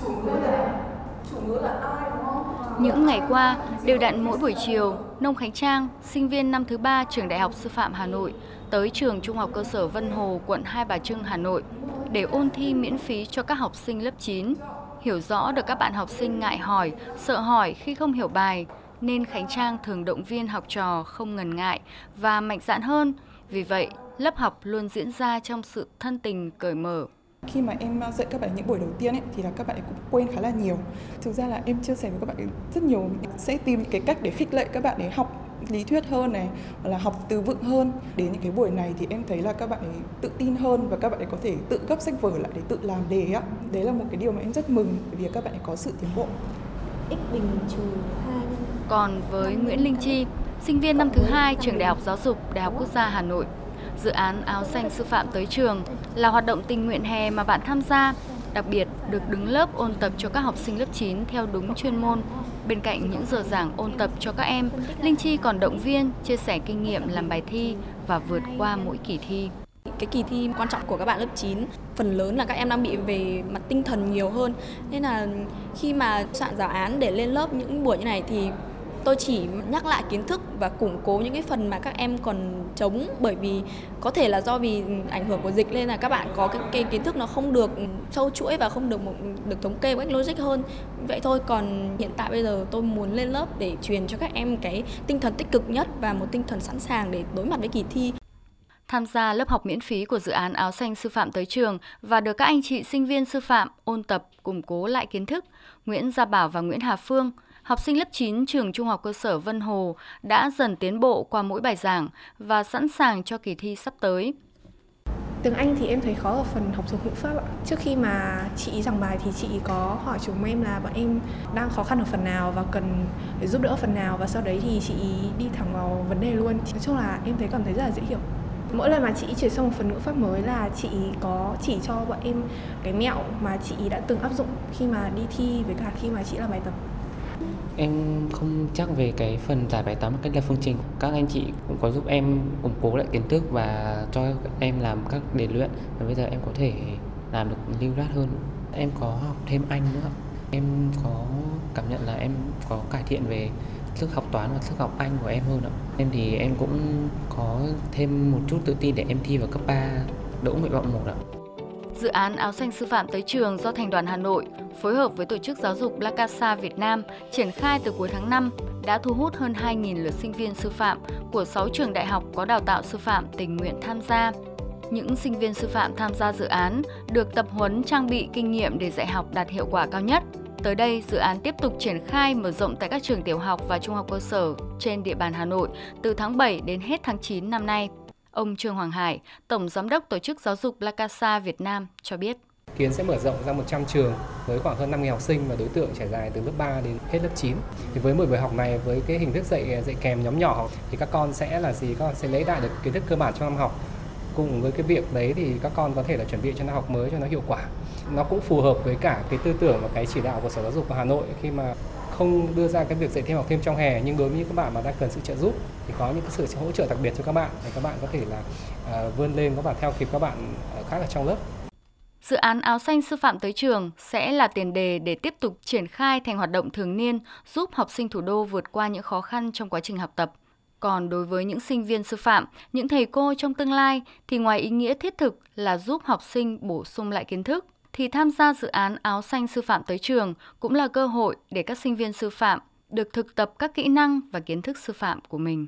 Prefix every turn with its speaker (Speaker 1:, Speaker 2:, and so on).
Speaker 1: chủ ngữ là chủ ngữ là ai đúng không
Speaker 2: những ngày qua, đều đặn mỗi buổi chiều, Nông Khánh Trang, sinh viên năm thứ ba trường Đại học Sư phạm Hà Nội, tới trường Trung học cơ sở Vân Hồ, quận Hai Bà Trưng, Hà Nội để ôn thi miễn phí cho các học sinh lớp 9. Hiểu rõ được các bạn học sinh ngại hỏi, sợ hỏi khi không hiểu bài, nên Khánh Trang thường động viên học trò không ngần ngại và mạnh dạn hơn. Vì vậy, lớp học luôn diễn ra trong sự thân tình cởi mở.
Speaker 3: Khi mà em dạy các bạn những buổi đầu tiên ấy, thì là các bạn cũng quên khá là nhiều. Thực ra là em chia sẻ với các bạn rất nhiều sẽ tìm cái cách để khích lệ các bạn để học lý thuyết hơn này hoặc là học từ vựng hơn. Đến những cái buổi này thì em thấy là các bạn ấy tự tin hơn và các bạn ấy có thể tự gấp sách vở lại để tự làm đề á. Đấy là một cái điều mà em rất mừng vì các bạn ấy có sự tiến bộ.
Speaker 4: X bình trừ 2
Speaker 2: còn với Nguyễn Linh Chi sinh viên năm thứ hai trường Đại học Giáo dục Đại học Quốc gia Hà Nội dự án áo xanh sư phạm tới trường là hoạt động tình nguyện hè mà bạn tham gia đặc biệt được đứng lớp ôn tập cho các học sinh lớp 9 theo đúng chuyên môn Bên cạnh những giờ giảng ôn tập cho các em, Linh Chi còn động viên, chia sẻ kinh nghiệm làm bài thi và vượt qua mỗi kỳ thi.
Speaker 5: Cái kỳ thi quan trọng của các bạn lớp 9, phần lớn là các em đang bị về mặt tinh thần nhiều hơn. Nên là khi mà soạn giáo án để lên lớp những buổi như này thì tôi chỉ nhắc lại kiến thức và củng cố những cái phần mà các em còn chống bởi vì có thể là do vì ảnh hưởng của dịch nên là các bạn có cái, cái kiến thức nó không được sâu chuỗi và không được một, được thống kê một cách logic hơn vậy thôi còn hiện tại bây giờ tôi muốn lên lớp để truyền cho các em cái tinh thần tích cực nhất và một tinh thần sẵn sàng để đối mặt với kỳ thi
Speaker 2: tham gia lớp học miễn phí của dự án áo xanh sư phạm tới trường và được các anh chị sinh viên sư phạm ôn tập củng cố lại kiến thức. Nguyễn Gia Bảo và Nguyễn Hà Phương học sinh lớp 9 trường Trung học cơ sở Vân Hồ đã dần tiến bộ qua mỗi bài giảng và sẵn sàng cho kỳ thi sắp tới.
Speaker 6: Tiếng Anh thì em thấy khó ở phần học thuộc ngữ pháp ạ. Trước khi mà chị giảng bài thì chị có hỏi chúng em là bọn em đang khó khăn ở phần nào và cần để giúp đỡ phần nào và sau đấy thì chị đi thẳng vào vấn đề luôn. Nói chung là em thấy cảm thấy rất là dễ hiểu. Mỗi lần mà chị chuyển sang một phần ngữ pháp mới là chị có chỉ cho bọn em cái mẹo mà chị đã từng áp dụng khi mà đi thi với cả khi mà chị làm bài tập.
Speaker 7: Em không chắc về cái phần giải bài toán một cách lập phương trình. Các anh chị cũng có giúp em củng cố lại kiến thức và cho em làm các đề luyện và bây giờ em có thể làm được lưu loát hơn. Em có học thêm Anh nữa. Em có cảm nhận là em có cải thiện về sức học toán và sức học Anh của em hơn ạ. Em thì em cũng có thêm một chút tự tin để em thi vào cấp 3 đỗ nguyện vọng 1 ạ.
Speaker 2: Dự án áo xanh sư phạm tới trường do Thành đoàn Hà Nội phối hợp với Tổ chức Giáo dục La Casa Việt Nam triển khai từ cuối tháng 5 đã thu hút hơn 2.000 lượt sinh viên sư phạm của 6 trường đại học có đào tạo sư phạm tình nguyện tham gia. Những sinh viên sư phạm tham gia dự án được tập huấn trang bị kinh nghiệm để dạy học đạt hiệu quả cao nhất. Tới đây, dự án tiếp tục triển khai mở rộng tại các trường tiểu học và trung học cơ sở trên địa bàn Hà Nội từ tháng 7 đến hết tháng 9 năm nay. Ông Trương Hoàng Hải, Tổng Giám đốc Tổ chức Giáo dục La Casa Việt Nam cho biết.
Speaker 8: Kiến sẽ mở rộng ra 100 trường với khoảng hơn 5.000 học sinh và đối tượng trải dài từ lớp 3 đến hết lớp 9. Thì với 10 buổi học này với cái hình thức dạy dạy kèm nhóm nhỏ thì các con sẽ là gì? Các con sẽ lấy lại được kiến thức cơ bản trong năm học. Cùng với cái việc đấy thì các con có thể là chuẩn bị cho năm học mới cho nó hiệu quả. Nó cũng phù hợp với cả cái tư tưởng và cái chỉ đạo của Sở Giáo dục của Hà Nội khi mà không đưa ra cái việc dạy thêm học thêm trong hè nhưng đối với những các bạn mà đang cần sự trợ giúp thì có những cái sự hỗ trợ đặc biệt cho các bạn để các bạn có thể là uh, vươn lên và theo kịp các bạn à, khác ở trong lớp.
Speaker 2: Dự án áo xanh sư phạm tới trường sẽ là tiền đề để tiếp tục triển khai thành hoạt động thường niên giúp học sinh thủ đô vượt qua những khó khăn trong quá trình học tập. Còn đối với những sinh viên sư phạm, những thầy cô trong tương lai thì ngoài ý nghĩa thiết thực là giúp học sinh bổ sung lại kiến thức, thì tham gia dự án áo xanh sư phạm tới trường cũng là cơ hội để các sinh viên sư phạm được thực tập các kỹ năng và kiến thức sư phạm của mình.